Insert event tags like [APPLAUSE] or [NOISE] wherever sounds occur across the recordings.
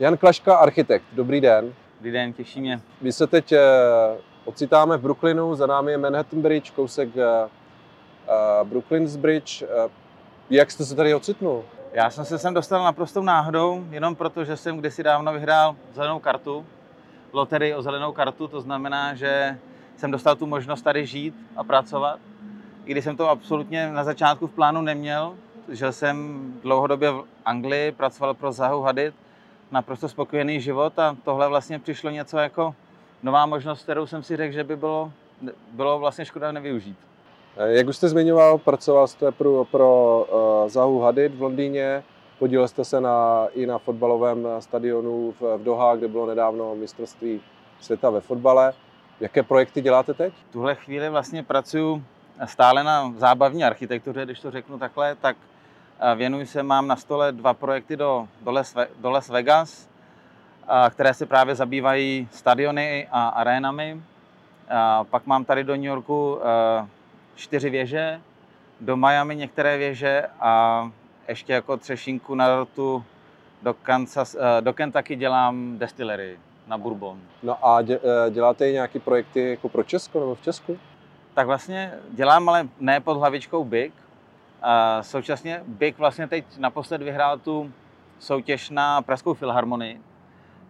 Jan Klaška, architekt. Dobrý den. Dobrý den, těší mě. My se teď eh, ocitáme v Brooklynu, za námi je Manhattan Bridge, kousek eh, eh, Brooklyn's Bridge. Jak jste se tady ocitnul? Já jsem se sem dostal naprostou náhodou, jenom proto, že jsem kdysi dávno vyhrál zelenou kartu, loterii o zelenou kartu, to znamená, že jsem dostal tu možnost tady žít a pracovat. I když jsem to absolutně na začátku v plánu neměl, žil jsem dlouhodobě v Anglii, pracoval pro Zahu Hadid, naprosto spokojený život a tohle vlastně přišlo něco jako nová možnost, kterou jsem si řekl, že by bylo, bylo vlastně škoda nevyužít. Eh, jak už jste zmiňoval, pracoval jste pro, pro uh, Zahu Hadid v Londýně, podílel jste se na, i na fotbalovém stadionu v, v Doha, kde bylo nedávno mistrovství světa ve fotbale. Jaké projekty děláte teď? V tuhle chvíli vlastně pracuji stále na zábavní architektuře, když to řeknu takhle, tak Věnuji se, mám na stole dva projekty do, do, Las, do Las Vegas, které se právě zabývají stadiony a arénami. A pak mám tady do New Yorku čtyři věže, do Miami některé věže a ještě jako třešinku na dortu do, Kansas, do Kentucky dělám destillery na bourbon. No a e, děláte i nějaké projekty jako pro Česko nebo v Česku? Tak vlastně dělám, ale ne pod hlavičkou Big, současně Big vlastně teď naposled vyhrál tu soutěž na Pražskou filharmonii.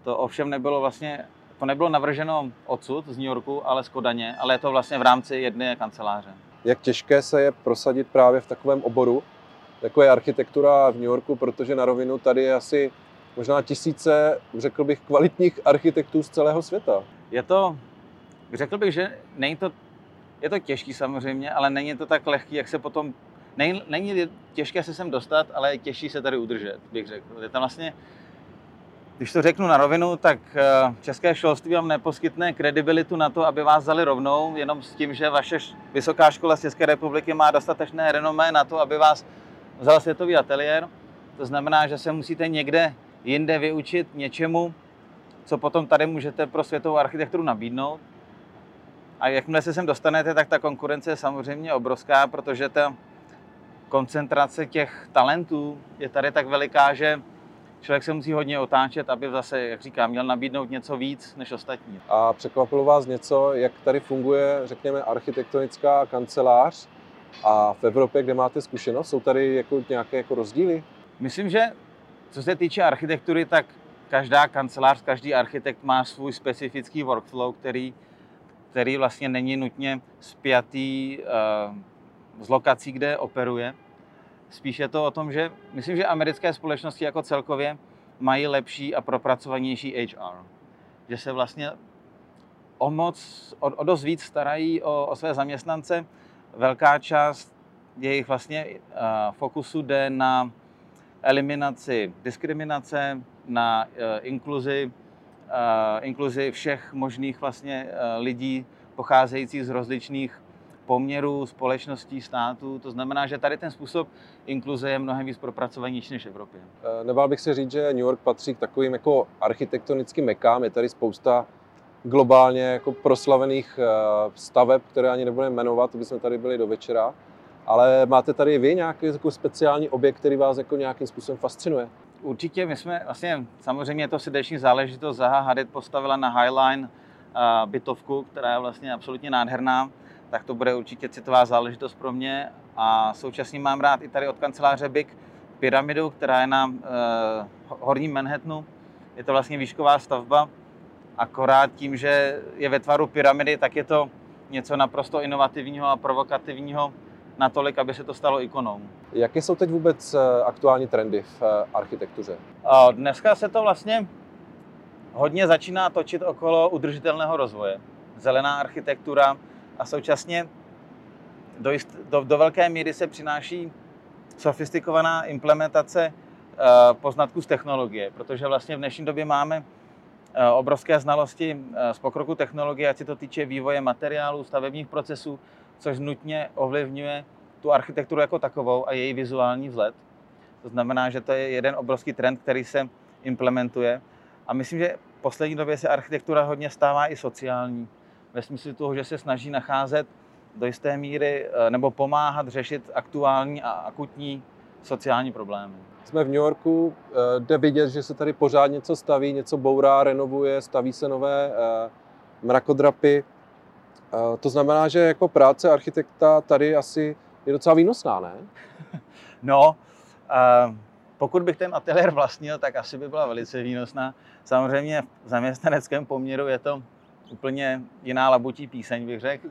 To ovšem nebylo vlastně, to nebylo navrženo odsud z New Yorku, ale z Kodaně, ale je to vlastně v rámci jedné kanceláře. Jak těžké se je prosadit právě v takovém oboru, jako je architektura v New Yorku, protože na rovinu tady je asi možná tisíce, řekl bych, kvalitních architektů z celého světa. Je to, řekl bych, že není to, je to těžký samozřejmě, ale není to tak lehký, jak se potom není, těžké se sem dostat, ale je těžší se tady udržet, bych řekl. Je tam vlastně, když to řeknu na rovinu, tak eh, české školství vám neposkytne kredibilitu na to, aby vás vzali rovnou, jenom s tím, že vaše vysoká škola z České republiky má dostatečné renomé na to, aby vás vzal světový ateliér. To znamená, že se musíte někde jinde vyučit něčemu, co potom tady můžete pro světovou architekturu nabídnout. A jakmile se sem dostanete, tak ta konkurence je samozřejmě obrovská, protože ta koncentrace těch talentů je tady tak veliká, že člověk se musí hodně otáčet, aby zase, jak říkám, měl nabídnout něco víc než ostatní. A překvapilo vás něco, jak tady funguje, řekněme, architektonická kancelář a v Evropě, kde máte zkušenost, jsou tady jako nějaké jako rozdíly? Myslím, že co se týče architektury, tak každá kancelář, každý architekt má svůj specifický workflow, který, který vlastně není nutně spjatý uh, z lokací, kde operuje. Spíš je to o tom, že myslím, že americké společnosti jako celkově mají lepší a propracovanější HR. Že se vlastně o moc, o, o dost víc starají o, o své zaměstnance. Velká část jejich vlastně uh, fokusu jde na eliminaci diskriminace, na uh, inkluzi, uh, inkluzi všech možných vlastně uh, lidí pocházejících z rozličných poměru společností, států. To znamená, že tady ten způsob inkluze je mnohem víc propracovanější než v Evropě. Eh, nebál bych se říct, že New York patří k takovým jako architektonickým mekám. Je tady spousta globálně jako proslavených eh, staveb, které ani nebudeme jmenovat, to bychom tady byli do večera. Ale máte tady vy nějaký jako speciální objekt, který vás jako nějakým způsobem fascinuje? Určitě, my jsme vlastně, samozřejmě je to srdeční záležitost, Zaha Hadid postavila na Highline uh, bytovku, která je vlastně absolutně nádherná tak to bude určitě citová záležitost pro mě. A současně mám rád i tady od kanceláře Big pyramidu, která je na uh, horním Manhattanu. Je to vlastně výšková stavba, akorát tím, že je ve tvaru pyramidy, tak je to něco naprosto inovativního a provokativního natolik, aby se to stalo ikonou. Jaké jsou teď vůbec eh, aktuální trendy v eh, architektuře? Dneska se to vlastně hodně začíná točit okolo udržitelného rozvoje. Zelená architektura, a současně do, jist, do, do velké míry se přináší sofistikovaná implementace uh, poznatků z technologie, protože vlastně v dnešní době máme uh, obrovské znalosti uh, z pokroku technologie, ať se to týče vývoje materiálů, stavebních procesů, což nutně ovlivňuje tu architekturu jako takovou a její vizuální vzhled. To znamená, že to je jeden obrovský trend, který se implementuje. A myslím, že v poslední době se architektura hodně stává i sociální ve smyslu toho, že se snaží nacházet do jisté míry eh, nebo pomáhat řešit aktuální a akutní sociální problémy. Jsme v New Yorku, eh, jde vidět, že se tady pořád něco staví, něco bourá, renovuje, staví se nové eh, mrakodrapy. To znamená, že jako práce architekta tady asi je docela výnosná, ne? [LAUGHS] No, pokud bych ten ateliér vlastnil, tak asi by byla velice výnosná. Samozřejmě v zaměstnaneckém poměru je to úplně jiná labutí píseň, bych řekl.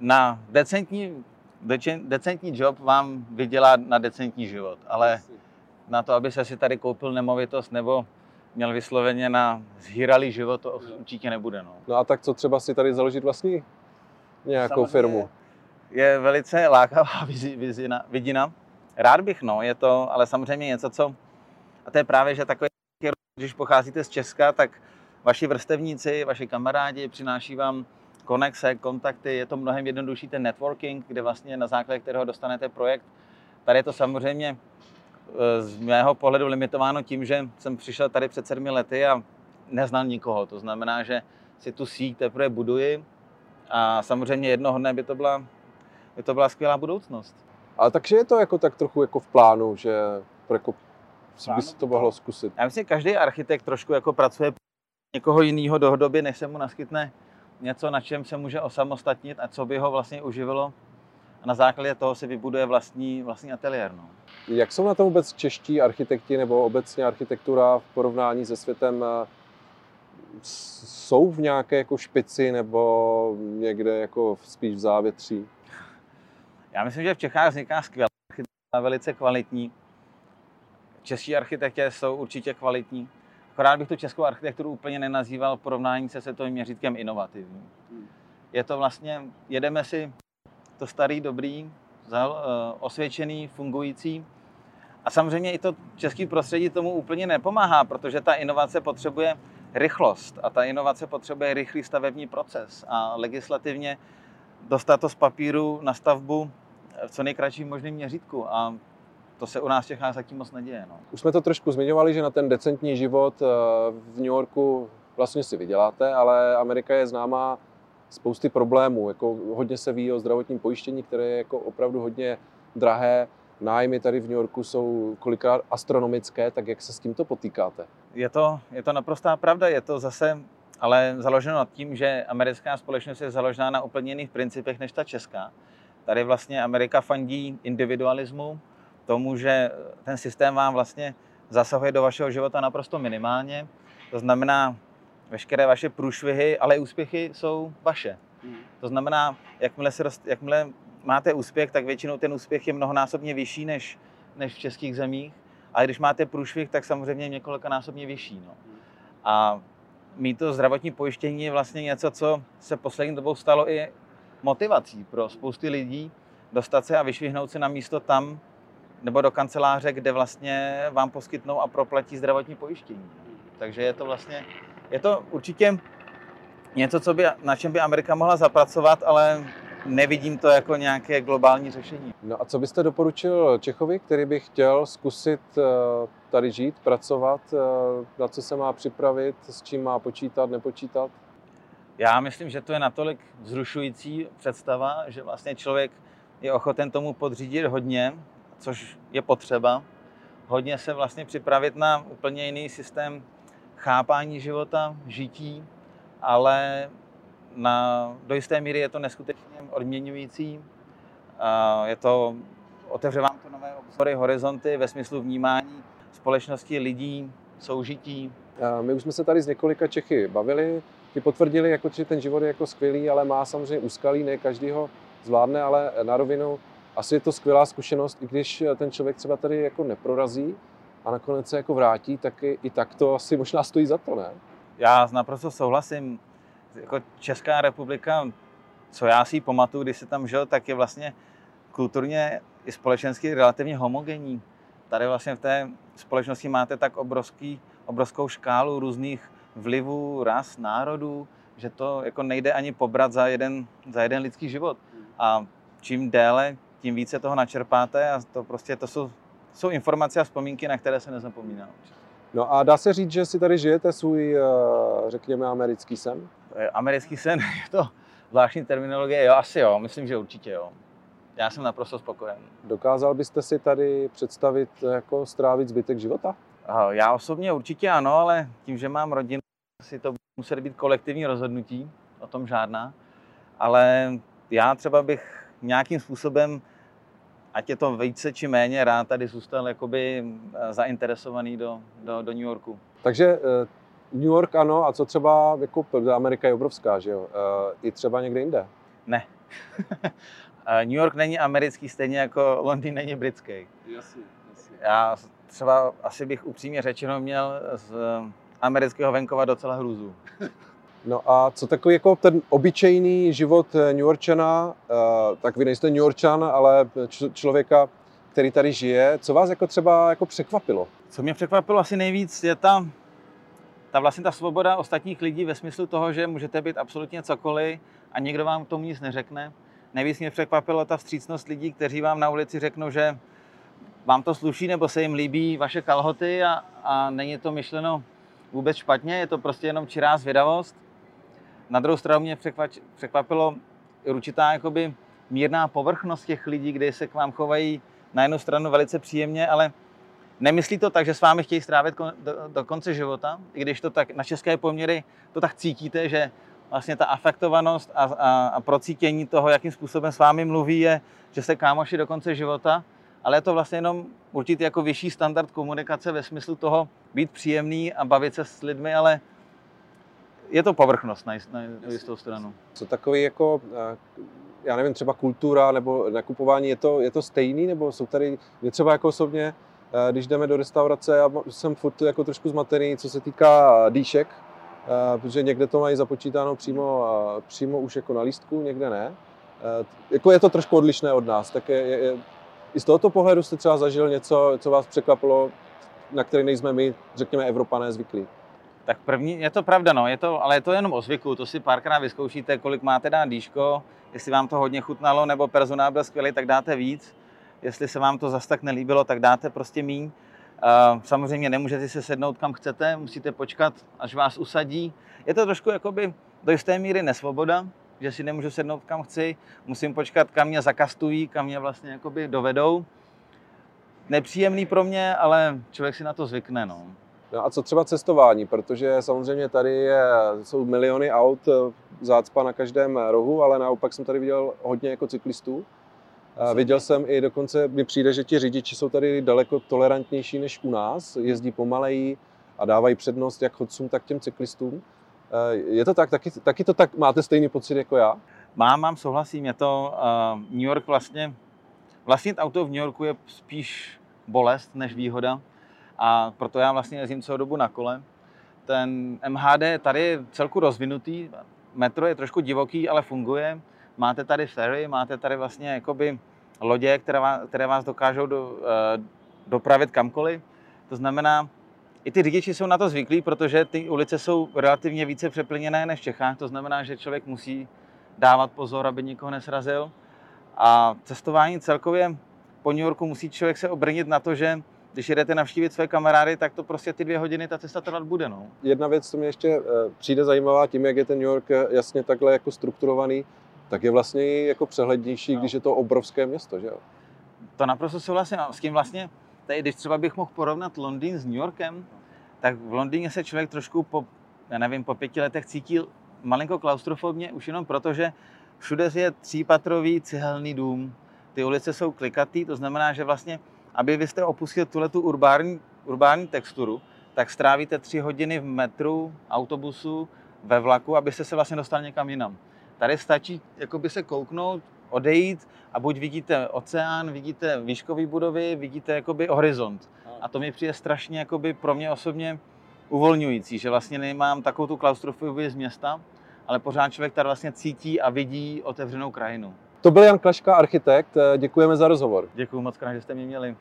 Na decentní, decentní job vám vydělá na decentní život, ale na to, aby se si tady koupil nemovitost nebo měl vysloveně na zhýralý život, to určitě nebude. No. no a tak co třeba si tady založit vlastní nějakou Samozřejmě firmu? Je velice lákavá [LAUGHS] vizina, vidina. Rád bych, no, je to, ale samozřejmě něco, co, a to je právě, že takové, když pocházíte z Česka, tak vaši vrstevníci, vaši kamarádi přináší vám konexe, kontakty, je to mnohem jednodušší ten networking, kde vlastně na základě kterého dostanete projekt. Tady je to samozřejmě eh, z mého pohledu limitováno tím, že jsem přišel tady před sedmi lety a neznal nikoho. To znamená, že si tu síť teprve buduji a samozřejmě jednoho dne by to byla, by to byla skvělá budoucnost. Ale takže je to jako tak trochu jako v plánu, že jako by si to mohlo zkusit. Já myslím, že každý architekt trošku jako pracuje někoho jiného doby, než se mu naskytne něco, na čem se může osamostatnit a co by ho vlastně uživilo. A na základě toho si vybuduje vlastní, vlastní ateliér. No. Jak jsou na to vůbec čeští architekti nebo obecně architektura v porovnání se světem? Eh, jsou v nějaké jako špici nebo někde jako spíš v závětří? Já myslím, že v Čechách vzniká skvělá architektura, velice kvalitní. Čeští architekti jsou určitě kvalitní. Akorát bych tu českou architekturu úplně nenazýval porovnání se světovým měřítkem inovativní. Je to vlastně, jedeme si to starý, dobrý, eh, osvědčený, fungující. A samozřejmě i to český prostředí tomu úplně nepomáhá, protože ta inovace potřebuje rychlost a ta inovace potřebuje rychlý stavební proces a legislativně dostat to z papíru na stavbu v co nejkratším možném měřítku. A to se u nás v Čechách zatím moc neděje. No. Už jsme to trošku zmiňovali, že na ten decentní život eh, v New Yorku vlastně si vyděláte, ale Amerika je známá spousty problémů. Jako hodně se ví o zdravotním pojištění, které je jako opravdu hodně drahé. Nájmy tady v New Yorku jsou kolikrát astronomické, tak jak se s tímto potýkáte? Je to, je to naprostá pravda, je to zase ale založeno nad tím, že americká společnost je založená na úplně jiných principech než ta česká. Tady vlastně Amerika fandí individualismu, tomu, že ten systém vám vlastně zasahuje do vašeho života naprosto minimálně. To znamená, veškeré vaše průšvihy, ale i úspěchy jsou vaše. Hmm. To znamená, jakmile, se, jakmile máte úspěch, tak většinou ten úspěch je mnohonásobně vyšší než, než v českých zemích. A když máte průšvih, tak samozřejmě několikanásobně vyšší. No. Hmm. A mít to zdravotní pojištění je vlastně něco, co se poslední dobou stalo i motivací pro spousty lidí dostat se a vyšvihnout se na místo tam, nebo do kanceláře, kde vlastně vám poskytnou a proplatí zdravotní pojištění. Takže je to vlastně, je to určitě něco, co by, na čem by Amerika mohla zapracovat, ale nevidím to jako nějaké globální řešení. No a co byste doporučil Čechovi, který by chtěl zkusit eh, tady žít, pracovat, eh, na co se má připravit, s čím má počítat, nepočítat? Já myslím, že to je natolik vzrušující představa, že vlastně člověk je ochoten tomu podřídit hodně, což je potřeba. Hodně se vlastně připravit na úplně jiný systém chápání života, žití, ale na, do jisté míry je to neskutečně odměňující. Je to, otevře vám to nové obzory, horizonty ve smyslu vnímání společnosti, lidí, soužití. My už jsme se tady s několika Čechy bavili, ty potvrdili, jako, že ten život je jako skvělý, ale má samozřejmě úskalí, ne každý ho zvládne, ale na rovinu asi je to skvělá zkušenost, i když ten člověk třeba tady jako neprorazí a nakonec se jako vrátí, tak i, i tak to asi možná stojí za to, ne? Já naprosto souhlasím. Jako Česká republika, co já si pamatuju, když se tam žil, tak je vlastně kulturně i společensky relativně homogenní. Tady vlastně v té společnosti máte tak obrovský, obrovskou škálu různých vlivů, ras, národů, že to jako nejde ani pobrat za jeden, za jeden lidský život. A čím déle, tím více toho načerpáte a to prostě to jsou, jsou informace a vzpomínky, na které se nezapomíná. No a dá se říct, že si tady žijete svůj, eh, řekněme, americký sen? Americký sen, [LAUGHS] je to zvláštní terminologie, jo, asi jo, myslím, že určitě jo. já jsem naprosto spokojen. Dokázal byste si tady představit jako strávit zbytek života? Já osobně určitě ano, ale tím, že mám rodinu, si to musí být kolektivní rozhodnutí, o tom žádná. Ale já třeba bych nějakým způsobem, ať je to více či méně, rád tady zůstal jakoby eh, zainteresovaný do, do, do New Yorku. Takže eh, New York ano, a co třeba, jako Amerika je obrovská, že jo? Eh, I třeba někde jinde? Ne. [LAUGHS] New York není americký, stejně jako Londýn není britský. Jasně, jasně. Já třeba asi bych upřímně řečeno měl z amerického venkova docela hrůzu. [LAUGHS] No a co takový jako ten obyčejný život New Yorkčana, tak vy nejste New Yorkčan, ale člověka, který tady žije, co vás jako třeba jako překvapilo? Co mě překvapilo asi nejvíc je ta, ta vlastně ta svoboda ostatních lidí ve smyslu toho, že můžete být absolutně cokoliv a nikdo vám tomu nic neřekne. Nejvíc mě překvapila ta vstřícnost lidí, kteří vám na ulici řeknou, že vám to sluší nebo se jim líbí vaše kalhoty a, a není to myšleno vůbec špatně, je to prostě jenom čirá zvědavost. Na druhou stranu mě překvapilo určitá jakoby mírná povrchnost těch lidí, kde se k vám chovají na jednu stranu velice příjemně, ale nemyslí to tak, že s vámi chtějí strávit do, do konce života, i když to tak na české poměry to tak cítíte, že vlastně ta afektovanost a, a, a procítění toho, jakým způsobem s vámi mluví, je, že se kámoši do konce života, ale je to vlastně jenom určitě jako vyšší standard komunikace ve smyslu toho být příjemný a bavit se s lidmi, ale je to povrchnost na, na jistou stranu. Co takový jako, já nevím, třeba kultura nebo nakupování, je to, je to stejný, nebo jsou tady, je třeba jako osobně, když jdeme do restaurace, já jsem furt jako trošku zmatený, co se týká dýšek, protože někde to mají započítáno přímo, přímo už jako na lístku, někde ne. Jako je to trošku odlišné od nás, tak je, je, i z tohoto pohledu jste třeba zažil něco, co vás překvapilo, na který nejsme my, řekněme, Evropané zvyklí? Tak první, je to pravda, no, je to, ale je to jenom o zvyku, to si párkrát vyzkoušíte, kolik máte dát dýško, jestli vám to hodně chutnalo, nebo personál byl skvělý, tak dáte víc, jestli se vám to zas tak nelíbilo, tak dáte prostě míň. Samozřejmě nemůžete se sednout kam chcete, musíte počkat, až vás usadí. Je to trošku jakoby do jisté míry nesvoboda, že si nemůžu sednout kam chci, musím počkat, kam mě zakastují, kam mě vlastně jakoby dovedou. Nepříjemný pro mě, ale člověk si na to zvykne. No. No a co třeba cestování, protože samozřejmě tady je, jsou miliony aut, eh, zácpa na každém rohu, ale naopak jsem tady viděl hodně jako cyklistů. A viděl jsem i dokonce, mi přijde, že ti řidiči jsou tady daleko tolerantnější než u nás, jezdí pomaleji a dávají přednost jak chodcům, tak těm cyklistům. Eh, je to tak, taky, taky to tak máte stejný pocit jako já? Mám, mám, souhlasím. Je to uh, New York vlastně, vlastnit auto v New Yorku je spíš bolest než výhoda a proto já vlastně jezdím celou dobu na kole. Ten MHD tady je celku rozvinutý, metro je trošku divoký, ale funguje. Máte tady ferry, máte tady vlastně jakoby lodě, které vás, které vás dokážou do, uh, dopravit kamkoliv. To znamená, i ty řidiči jsou na to zvyklí, protože ty ulice jsou relativně více přeplněné než v Čechách. To znamená, že člověk musí dávat pozor, aby nikoho nesrazil. A cestování celkově po New Yorku musí člověk se obrnit na to, že když jedete navštívit své kamarády, tak to prostě ty dvě hodiny ta cesta trvat bude. No. Jedna věc, co mi ještě eh, přijde zajímavá, tím, jak je ten New York eh, jasně takhle jako strukturovaný, tak je vlastně jako přehlednější, no. když je to obrovské město, že jo? To naprosto souhlasím. S tím vlastně, tady, když třeba bych mohl porovnat Londýn s New Yorkem, tak v Londýně se člověk trošku po, já nevím, po pěti letech cítil malinko klaustrofobně, už jenom proto, že všude je třípatrový cihelný dům. Ty ulice jsou klikatý, to znamená, že vlastně aby vy jste opustil tuhle tu urbání, urbání texturu, tak strávíte tři hodiny v metru, autobusu, ve vlaku, abyste se vlastně dostal někam jinam. Tady stačí jakoby se kouknout, odejít a buď vidíte oceán, vidíte výškové budovy, vidíte jakoby horizont. A to mi přijde strašně jakoby pro mě osobně uvolňující, že vlastně nemám takovou tu klaustrofobii z města, ale pořád člověk tady vlastně cítí a vidí otevřenou krajinu. To byl Jan Klaška, architekt. Děkujeme za rozhovor. Děkuji moc krát, že jste mě měli.